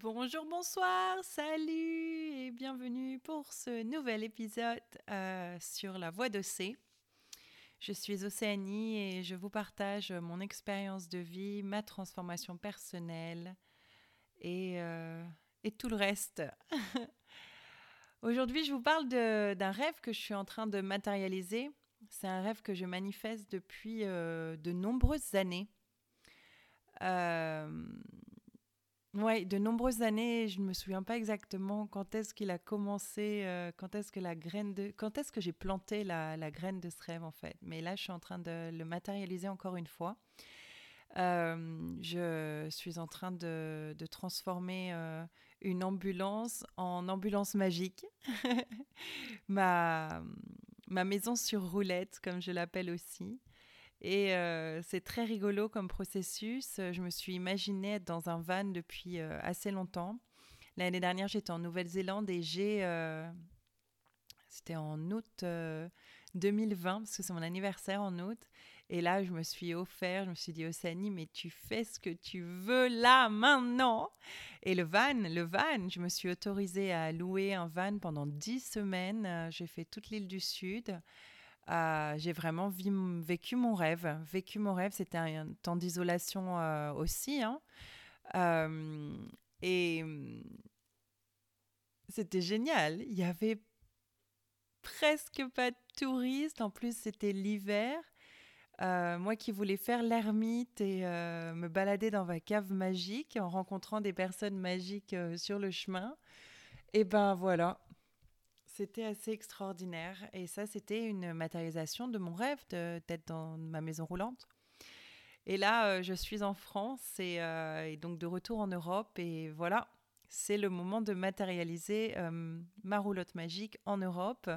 Bonjour, bonsoir, salut et bienvenue pour ce nouvel épisode euh, sur la voie de. Je suis Océanie et je vous partage mon expérience de vie, ma transformation personnelle et, euh, tout le reste. Aujourd'hui, je vous parle d'un rêve que je suis en train de matérialiser. C'est un rêve que je manifeste depuis euh, de nombreuses années. Oui, de nombreuses années, je ne me souviens pas exactement quand est-ce qu'il a commencé, euh, quand est-ce que la graine de, quand est-ce que j'ai planté la, la, graine de ce rêve en fait. Mais là, je suis en train de le matérialiser encore une fois. Euh, je suis en train de, de transformer euh, une ambulance en ambulance magique. ma, ma maison sur roulette, comme je l'appelle aussi. Et euh, c'est très rigolo comme processus. Je me suis imaginée être dans un van depuis euh, assez longtemps. L'année dernière, j'étais en Nouvelle-Zélande et j'ai. Euh, c'était en août 2020, parce que c'est mon anniversaire en août. Et là, je me suis offert, je me suis dit, Océanie, mais tu fais ce que tu veux là, maintenant. Et le van, le van, je me suis autorisée à louer un van pendant 10 semaines. J'ai fait toute l'île du Sud. Euh, j'ai vraiment vécu mon rêve. Vécu mon rêve, c'était un, temps d'isolation euh, aussi. Hein. Euh, et c'était génial. Il y avait presque pas de touristes. En plus, c'était l'hiver. moi qui voulais faire l'ermite et me balader dans ma cave magique en rencontrant des personnes magiques sur le chemin, et ben voilà, c'était assez extraordinaire. Et ça, c'était une matérialisation de mon rêve d'être dans ma maison roulante. Et là, euh, je suis en France euh, et, donc de retour en Europe. Et voilà, c'est le moment de matérialiser euh, ma roulotte magique en Europe.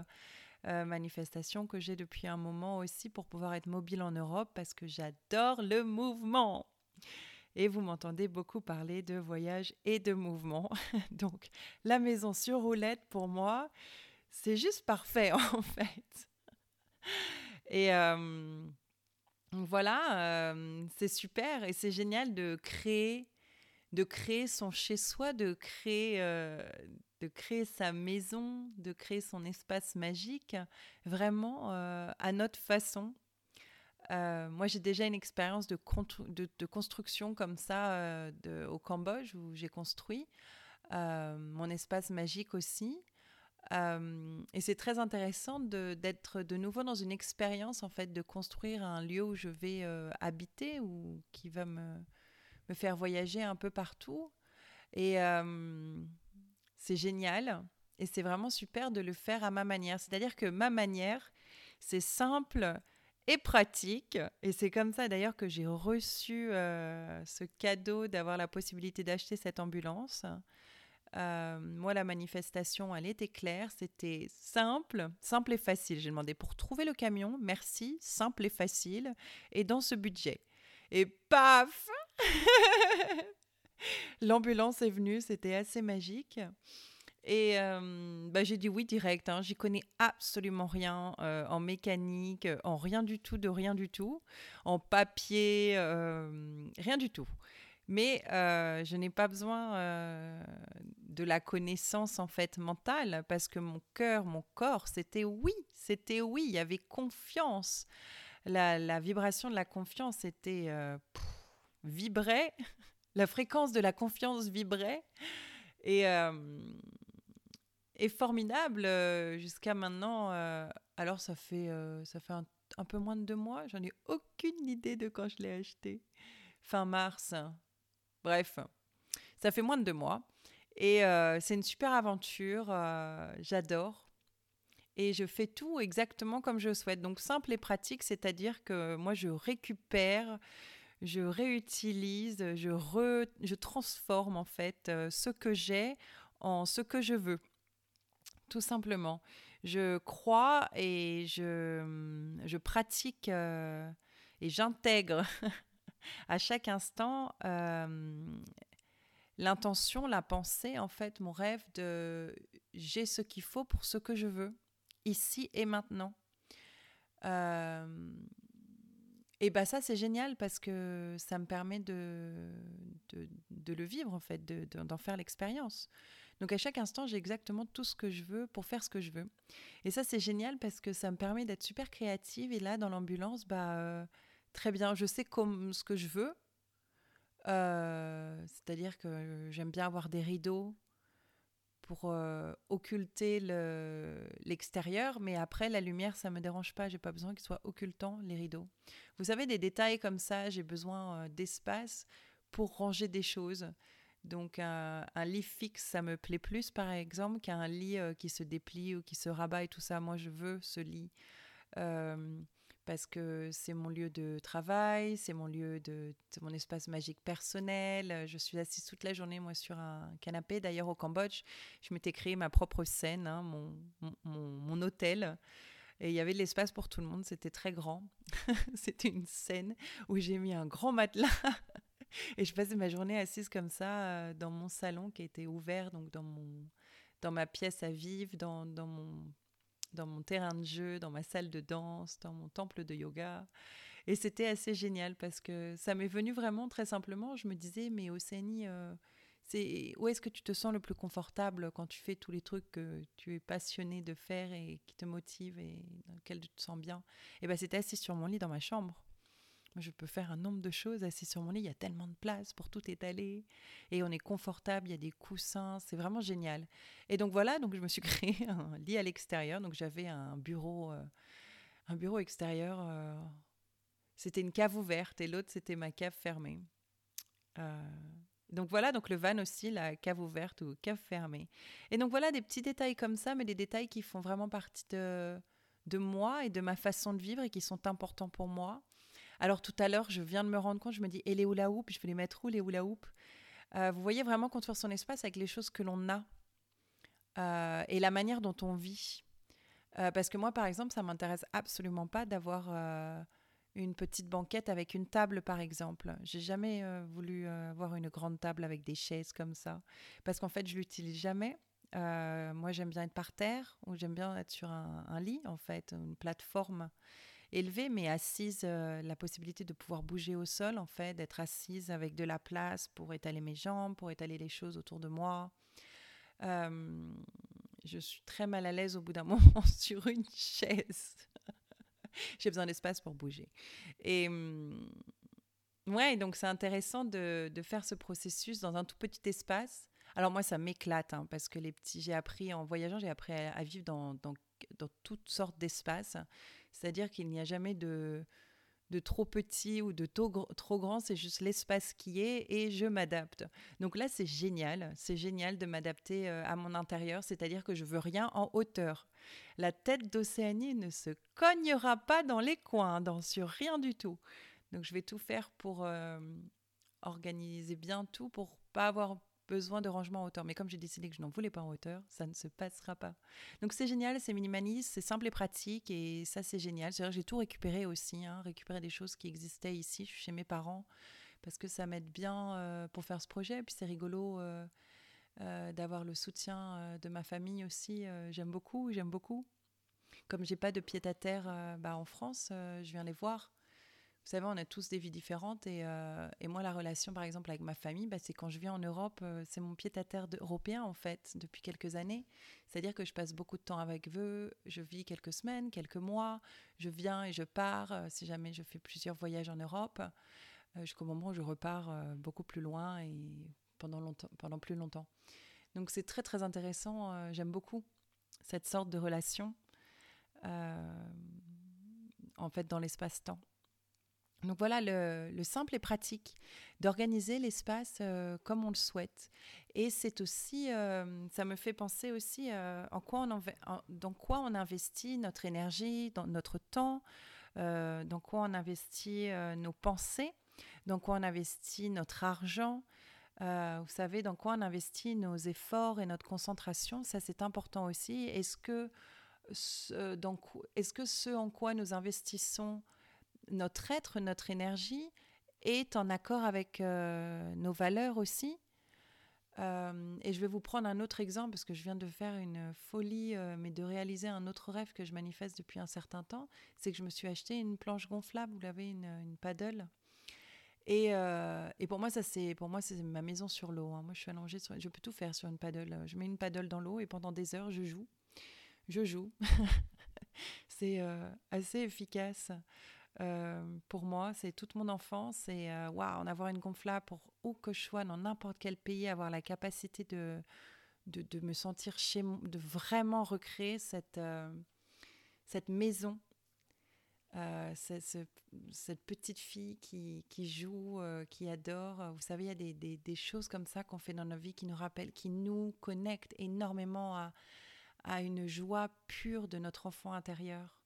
manifestation que j'ai depuis un moment aussi pour pouvoir être mobile en Europe parce que j'adore le mouvement. Et vous m'entendez beaucoup parler de voyage et de mouvement. donc, la maison sur roulette pour moi, c'est juste parfait en fait. Et voilà, c'est super et c'est génial de créer, de créer son chez-soi, de créer, de créer sa maison, de créer son espace magique, vraiment à notre façon. moi, j'ai déjà une expérience de, construction comme ça au Cambodge où j'ai construit mon espace magique aussi et c'est très intéressant d'être de, nouveau dans une expérience, en fait, de construire un lieu où je vais habiter ou qui va me, me, faire voyager un peu partout. Et c'est génial. Et c'est vraiment super de le faire à ma manière. C'est-à-dire que ma manière, c'est simple et pratique. Et c'est comme ça d'ailleurs que j'ai reçu ce cadeau d'avoir la possibilité d'acheter cette ambulance. Euh, moi, la manifestation, elle était claire, c'était simple, simple et facile. J'ai demandé pour trouver le camion, merci, simple et facile, et dans ce budget. Et paf L'ambulance est venue, c'était assez magique. Et euh, bah, j'ai dit oui direct. Hein. J'y connais absolument rien euh, en mécanique, en rien du tout, de rien du tout, en papier, rien du tout. Mais je n'ai pas besoin de la connaissance en fait mentale parce que mon cœur, mon corps, c'était oui, c'était oui, il y avait confiance. La, vibration de la confiance était euh, vibrait, la fréquence de la confiance vibrait et, euh, formidable euh, jusqu'à maintenant. Alors ça fait ça fait un, un, peu moins de deux mois, j'en ai aucune idée de quand je l'ai acheté. Fin mars. Bref, ça fait moins de deux mois. Et euh, c'est une super aventure, euh, j'adore. Et je fais tout exactement comme je souhaite. Donc simple et pratique, c'est-à-dire que moi je récupère, je réutilise, je, je transforme en fait euh, ce que j'ai en ce que je veux. Tout simplement. Je crois et je, je pratique et j'intègre à chaque instant l'intention, la pensée, en fait, mon rêve de j'ai ce qu'il faut pour ce que je veux, ici et maintenant. Euh, et bah ça, c'est génial parce que ça me permet de, de, le vivre, en fait, d'en faire l'expérience. Donc à chaque instant, j'ai exactement tout ce que je veux pour faire ce que je veux. Et ça, c'est génial parce que ça me permet d'être super créative. Et là, dans l'ambulance, bah, euh, très bien, je sais comme ce que je veux. Euh, c'est-à-dire que j'aime bien avoir des rideaux pour euh, occulter l'extérieur, mais après la lumière, ça me dérange pas. J'ai pas besoin qu'ils soient occultants les rideaux. Vous savez des détails comme ça. J'ai besoin d'espace pour ranger des choses. Donc un, lit fixe, ça me plaît plus par exemple qu'un lit euh, qui se déplie ou qui se rabat et tout ça. Moi, je veux ce lit euh, parce que c'est mon lieu de travail, c'est mon lieu de, mon espace magique personnel. Je suis assise toute la journée moi sur un canapé. D'ailleurs au Cambodge, je m'étais créé ma propre scène, hein, mon, mon, hôtel. Et il y avait de l'espace pour tout le monde, c'était très grand. c'était une scène où j'ai mis un grand matelas et je passais ma journée assise comme ça euh, dans mon salon qui était ouvert, donc dans, mon, dans ma pièce à vivre, dans, dans, mon, dans mon terrain de jeu, dans ma salle de danse, dans mon temple de yoga. Et c'était assez génial parce que ça m'est venu vraiment très simplement. Je me disais, mais Océanie, euh, c'est où est-ce que tu te sens le plus confortable quand tu fais tous les trucs que tu es passionné de faire et qui te motivent et dans lesquels tu te sens bien? Et ben c'était assis sur mon lit dans ma chambre je peux faire un nombre de choses assis sur mon lit. Il y a tellement de place pour tout étaler. Et on est confortable, il y a des coussins. C'est vraiment génial. Et donc voilà, donc je me suis créé un lit à l'extérieur. Donc j'avais un bureau, euh, un bureau extérieur. Euh, c'était une cave ouverte et l'autre, c'était ma cave fermée. Euh, donc voilà, donc le van aussi, la cave ouverte ou cave fermée. Et donc voilà des petits détails comme ça, mais des détails qui font vraiment partie de, de moi et de ma façon de vivre et qui sont importants pour moi. Alors tout à l'heure, je viens de me rendre compte, je me dis, et les hula hoop, je vais les mettre où les hula hoop euh, Vous voyez vraiment construire son espace avec les choses que l'on a euh, et la manière dont on vit. Euh, parce que moi, par exemple, ça m'intéresse absolument pas d'avoir une petite banquette avec une table, par exemple. J'ai jamais voulu avoir une grande table avec des chaises comme ça, parce qu'en fait, je l'utilise jamais. moi, j'aime bien être par terre ou j'aime bien être sur un, lit, en fait, une plateforme élevée, mais assise, euh, la possibilité de pouvoir bouger au sol, en fait, d'être assise avec de la place pour étaler mes jambes, pour étaler les choses autour de moi. Je suis très mal à l'aise au bout d'un moment sur une chaise. J'ai besoin d'espace pour bouger. Et ouais, donc c'est intéressant de, de, faire ce processus dans un tout petit espace. Alors moi, ça m'éclate hein, parce que les petits, j'ai appris en voyageant, j'ai appris à, vivre dans, dans toutes sortes d'espaces. C'est-à-dire qu'il n'y a jamais de, de trop petit ou de trop, grand, c'est juste l'espace qui est et je m'adapte. Donc là, c'est génial, c'est génial de m'adapter euh, à mon intérieur, c'est-à-dire que je veux rien en hauteur. La tête d'Océanie ne se cognera pas dans les coins, dans sur rien du tout. Donc je vais tout faire pour euh, organiser bien tout, pour pas avoir besoin de rangement en hauteur. Mais comme j'ai décidé que je n'en voulais pas en hauteur, ça ne se passera pas. Donc c'est génial, c'est minimaliste, c'est simple et pratique et ça c'est génial. Que j'ai tout récupéré aussi, hein, récupéré des choses qui existaient ici, chez mes parents, parce que ça m'aide bien euh, pour faire ce projet. Et puis c'est rigolo euh, euh, d'avoir le soutien de ma famille aussi. j'aime beaucoup, j'aime beaucoup. Comme j'ai pas de pied à terre bah, en France, je viens les voir. Vous savez, on a tous des vies différentes et, euh, moi, la relation, par exemple, avec ma famille, bah, c'est quand je viens en Europe, euh, c'est mon pied-à-terre européen, en fait, depuis quelques années. C'est-à-dire que je passe beaucoup de temps avec eux, je vis quelques semaines, quelques mois, je viens et je pars, euh, si jamais je fais plusieurs voyages en Europe, jusqu'au moment où je repars beaucoup plus loin et pendant plus longtemps. Donc c'est très, très intéressant, j'aime beaucoup cette sorte de relation, en fait, dans l'espace-temps. Donc voilà le, simple et pratique d'organiser l'espace euh, comme on le souhaite. Et c'est aussi, euh, ça me fait penser aussi euh, en quoi on dans quoi on investit notre énergie, dans notre temps, dans quoi on investit nos pensées, dans quoi on investit notre argent. vous savez, dans quoi on investit nos efforts et notre concentration, ça c'est important aussi. Est-ce que, est-ce que ce en quoi nous investissons notre être, notre énergie est en accord avec euh, nos valeurs aussi. Euh, et je vais vous prendre un autre exemple parce que je viens de faire une folie, euh, mais de réaliser un autre rêve que je manifeste depuis un certain temps. C'est que je me suis acheté une planche gonflable, vous l'avez, une, une paddle. Et, et, pour moi, ça c'est pour moi c'est ma maison sur l'eau. Hein. Moi, je suis allongée je peux tout faire sur une paddle. Je mets une paddle dans l'eau et pendant des heures, je joue, je joue. c'est assez efficace. Euh, pour moi, c'est toute mon enfance. Et euh, waouh, en avoir une gonflable pour où que je sois, dans n'importe quel pays, avoir la capacité de, de, me sentir chez moi, de vraiment recréer cette, euh, cette maison. cette petite fille qui, qui joue, qui adore. Vous savez, il y a des, des, des choses comme ça qu'on fait dans nos vies qui nous rappellent, qui nous connectent énormément à, à une joie pure de notre enfant intérieur.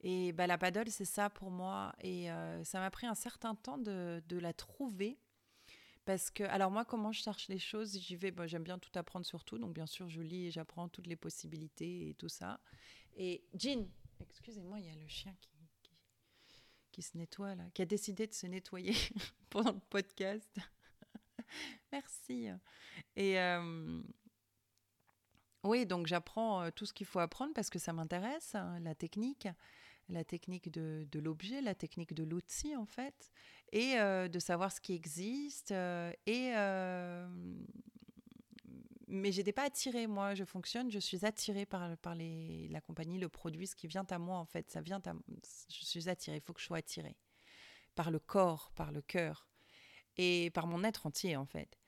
Et bah, la paddle, c'est ça pour moi. Et euh, ça m'a pris un certain temps de, de, la trouver. Parce que, alors moi, comment je cherche les choses J'y vais, j'aime bien tout apprendre sur tout. Donc, bien sûr, je lis et j'apprends toutes les possibilités et tout ça. Et Jean, excusez-moi, il y a le chien qui, qui, se nettoie là, qui a décidé de se nettoyer pendant le podcast. Merci. Et. Euh, oui, donc j'apprends euh, tout ce qu'il faut apprendre parce que ça m'intéresse, hein, la technique la technique de, l'objet, la technique de l'outil en fait, et euh, de savoir ce qui existe. Euh, et euh, mais pas attirée, moi, je fonctionne, je suis attirée par, par les, la compagnie, le produit, ce qui vient à moi en fait, ça vient à, je suis attirée, il faut que je sois attirée par le corps, par le cœur et par mon être entier en fait.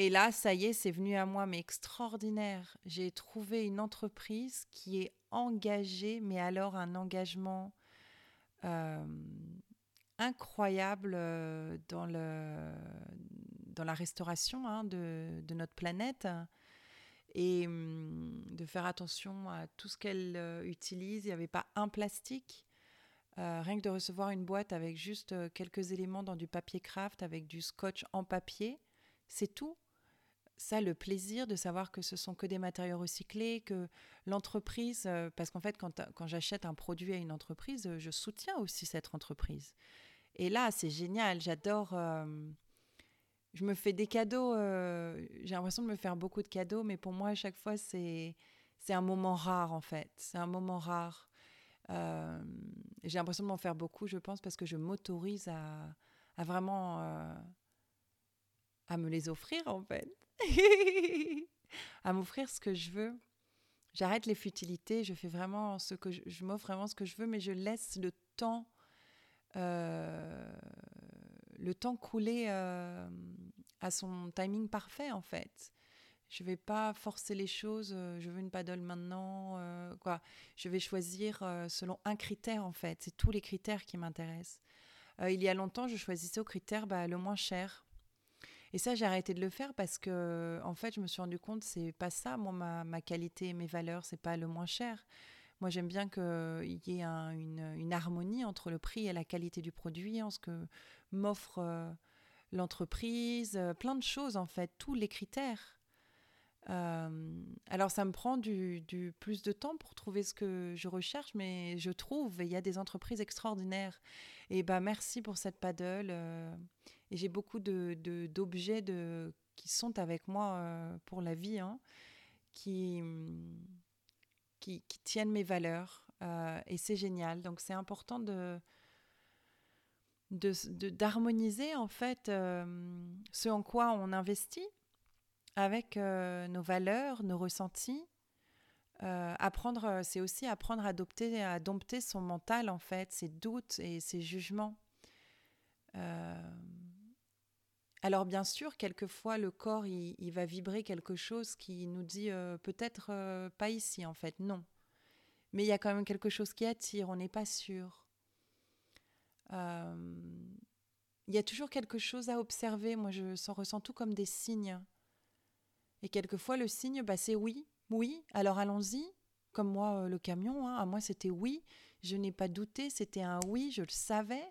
Et là, ça y est, c'est venu à moi, mais extraordinaire. J'ai trouvé une entreprise qui est engagée, mais alors un engagement incroyable dans, le, dans la restauration hein, de, de, notre planète et hum, de faire attention à tout ce qu'elle utilise. Il n'y avait pas un plastique. rien que de recevoir une boîte avec juste quelques éléments dans du papier craft, avec du scotch en papier, c'est tout ça le plaisir de savoir que ce sont que des matériaux recyclés, que l'entreprise, euh, parce qu'en fait quand, quand j'achète un produit à une entreprise, euh, je soutiens aussi cette entreprise. Et là, c'est génial, j'adore. Euh, je me fais des cadeaux, j'ai l'impression de me faire beaucoup de cadeaux, mais pour moi, à chaque fois, c'est, un moment rare en fait. C'est un moment rare. j'ai l'impression de m'en faire beaucoup, je pense, parce que je m'autorise à vraiment à me les offrir en fait. à m'offrir ce que je veux. J'arrête les futilités, je fais vraiment ce que je, m'offre vraiment ce que je veux, mais je laisse le temps, euh, le temps couler euh, à son timing parfait en fait. Je vais pas forcer les choses. Euh, je veux une paddle maintenant, quoi. Je vais choisir selon un critère en fait. C'est tous les critères qui m'intéressent. il y a longtemps, je choisissais au critère bah, le moins cher et ça, j'ai arrêté de le faire parce que, en fait, je me suis rendu compte, c'est pas ça, moi, ma, ma qualité mes valeurs, c'est pas le moins cher. Moi, j'aime bien qu'il y ait une, harmonie entre le prix et la qualité du produit, en ce que m'offre euh, l'entreprise, euh, plein de choses, en fait, tous les critères. Euh, alors, ça me prend du, du, plus de temps pour trouver ce que je recherche, mais je trouve, il y a des entreprises extraordinaires. Et bah, merci pour cette paddle. Et j'ai beaucoup d'objets de, de, qui sont avec moi euh, pour la vie, hein, qui, qui, qui, tiennent mes valeurs. Euh, et c'est génial. Donc c'est important de d'harmoniser en fait euh, ce en quoi on investit avec nos valeurs, nos ressentis. apprendre, c'est aussi apprendre à adopter, à dompter son mental en fait, ses doutes et ses jugements. Alors bien sûr, quelquefois le corps il, va vibrer quelque chose qui nous dit euh, peut-être euh, pas ici en fait, non. Mais il y a quand même quelque chose qui attire, on n'est pas sûr. Euh, il y a toujours quelque chose à observer, moi je s'en ressens tout comme des signes. Et quelquefois le signe, bah, c'est oui, oui, alors allons-y. Comme moi, le camion, hein, à moi c'était oui, je n'ai pas douté, c'était un oui, je le savais.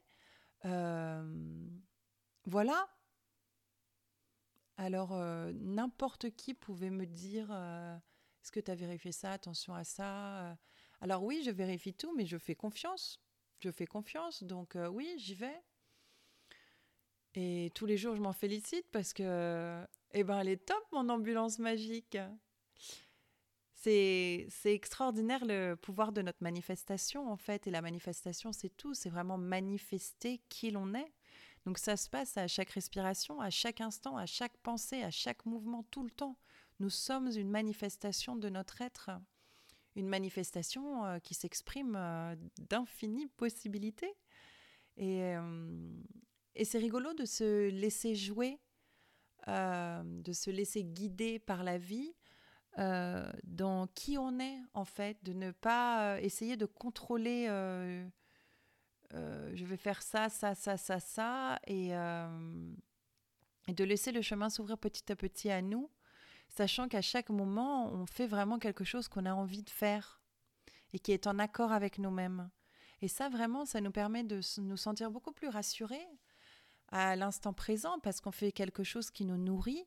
voilà, alors, euh, n'importe qui pouvait me dire euh, Est-ce que tu as vérifié ça Attention à ça. Euh. Alors, oui, je vérifie tout, mais je fais confiance. Je fais confiance. Donc, oui, j'y vais. Et tous les jours, je m'en félicite parce que, eh ben, elle est top, mon ambulance magique. C'est extraordinaire le pouvoir de notre manifestation, en fait. Et la manifestation, c'est tout. C'est vraiment manifester qui l'on est. Donc ça se passe à chaque respiration, à chaque instant, à chaque pensée, à chaque mouvement, tout le temps. Nous sommes une manifestation de notre être, une manifestation euh, qui s'exprime euh, d'infinies possibilités. Euh, et c'est rigolo de se laisser jouer, de se laisser guider par la vie dans qui on est en fait, de ne pas essayer de contrôler je vais faire ça, ça, ça, ça, ça, et, et de laisser le chemin s'ouvrir petit à petit à nous sachant qu'à chaque moment, on fait vraiment quelque chose qu'on a envie de faire et qui est en accord avec nous-mêmes. Et ça, vraiment, ça nous permet de nous sentir beaucoup plus rassurés à l'instant présent parce qu'on fait quelque chose qui nous nourrit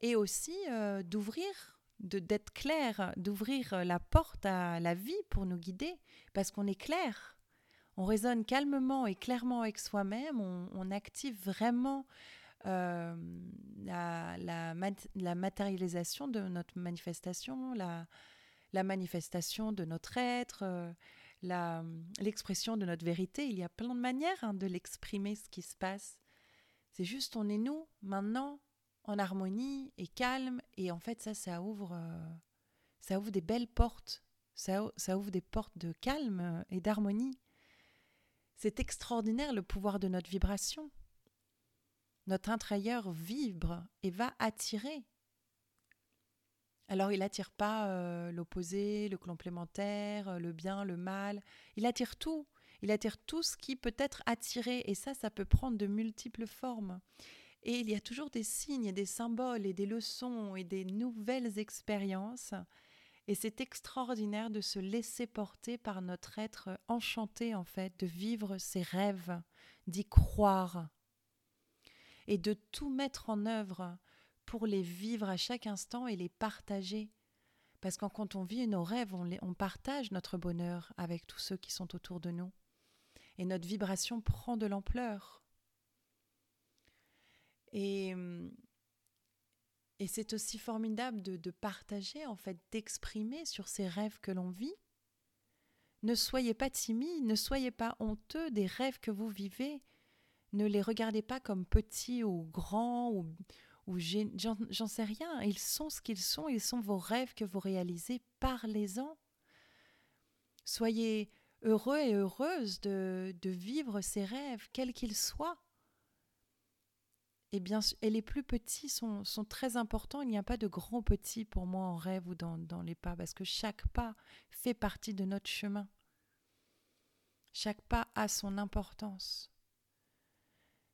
et aussi euh, d'ouvrir, de d'être clair, d'ouvrir la porte à la vie pour nous guider parce qu'on est clair. On raisonne calmement et clairement avec soi-même, on active vraiment euh, la, matérialisation de notre manifestation, la, manifestation de notre être, euh, l'expression de notre vérité. Il y a plein de manières hein, de l'exprimer, ce qui se passe. C'est juste, on est nous, maintenant, en harmonie et calme. Et en fait, ça, ça ouvre, euh, ça ouvre des belles portes. Ça ouvre des portes de calme et d'harmonie. C'est extraordinaire le pouvoir de notre vibration notre intérieur vibre et va attirer. Alors il n'attire pas euh, l'opposé, le complémentaire, euh, le bien, le mal, il attire tout. Il attire tout ce qui peut être attiré et ça, ça peut prendre de multiples formes. Et il y a toujours des signes et des symboles et des leçons et des nouvelles expériences. Et c'est extraordinaire de se laisser porter par notre être enchanté en fait, de vivre ses rêves, d'y croire, et de tout mettre en œuvre pour les vivre à chaque instant et les partager. Parce que quand on vit nos rêves, on, on partage notre bonheur avec tous ceux qui sont autour de nous. Et notre vibration prend de l'ampleur. Et, et c'est aussi formidable de, de partager, en fait, d'exprimer sur ces rêves que l'on vit. Ne soyez pas timide, ne soyez pas honteux des rêves que vous vivez. Ne les regardez pas comme petits ou grands ou, j'en sais rien. Ils sont ce qu'ils sont, ils sont vos rêves que vous réalisez. Parlez-en. Soyez heureux et heureuse de, de vivre ces rêves, quels qu'ils soient. Et, bien, les plus petits sont, sont très importants. Il n'y a pas de grands petits pour moi en rêve ou dans, dans les pas, parce que chaque pas fait partie de notre chemin. Chaque pas a son importance.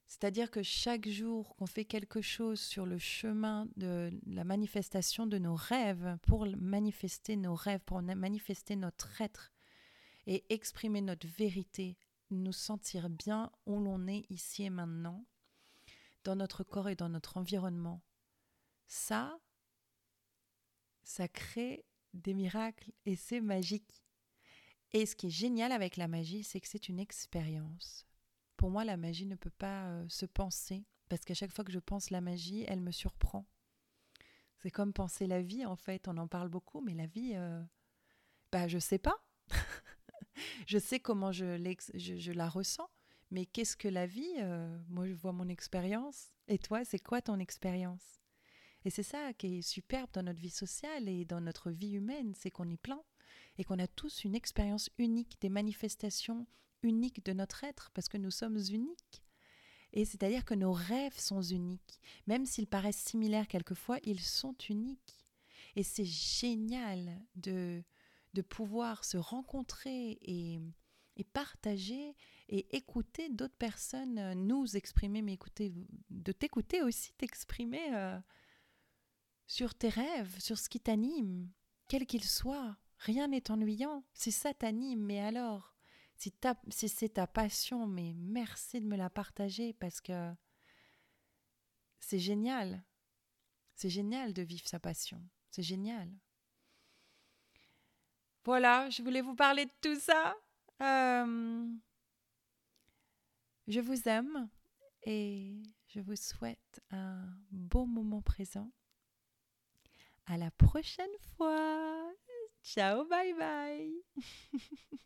C'est-à-dire que chaque jour qu'on fait quelque chose sur le chemin de la manifestation de nos rêves, pour manifester nos rêves, pour manifester notre être et exprimer notre vérité, nous sentir bien où l'on est ici et maintenant, dans notre corps et dans notre environnement, ça, ça crée des miracles et c'est magique. Et ce qui est génial avec la magie, c'est que c'est une expérience. Pour moi, la magie ne peut pas euh, se penser, parce qu'à chaque fois que je pense la magie, elle me surprend. C'est comme penser la vie, en fait. On en parle beaucoup, mais la vie, euh, bah, je sais pas. je sais comment je, je, la ressens, mais qu'est-ce que la vie euh, Moi, je vois mon expérience. Et toi, c'est quoi ton expérience? Et c'est ça qui est superbe dans notre vie sociale et dans notre vie humaine, c'est qu'on est plein et qu'on a tous une expérience unique, des manifestations unique de notre être, parce que nous sommes uniques. Et c'est-à-dire que nos rêves sont uniques. Même s'ils paraissent similaires quelquefois, ils sont uniques. Et c'est génial de, de pouvoir se rencontrer et, et partager et écouter d'autres personnes euh, nous exprimer, mais écouter, de t'écouter aussi t'exprimer euh, sur tes rêves, sur ce qui t'anime, quel qu'il soit. Rien n'est ennuyant. Si ça t'anime, mais alors si, c'est ta passion, mais merci de me la partager parce que c'est génial. C'est génial de vivre sa passion. C'est génial. Voilà, je voulais vous parler de tout ça. Euh, je vous aime et Je vous souhaite un beau moment présent. À la prochaine fois. Ciao, bye bye.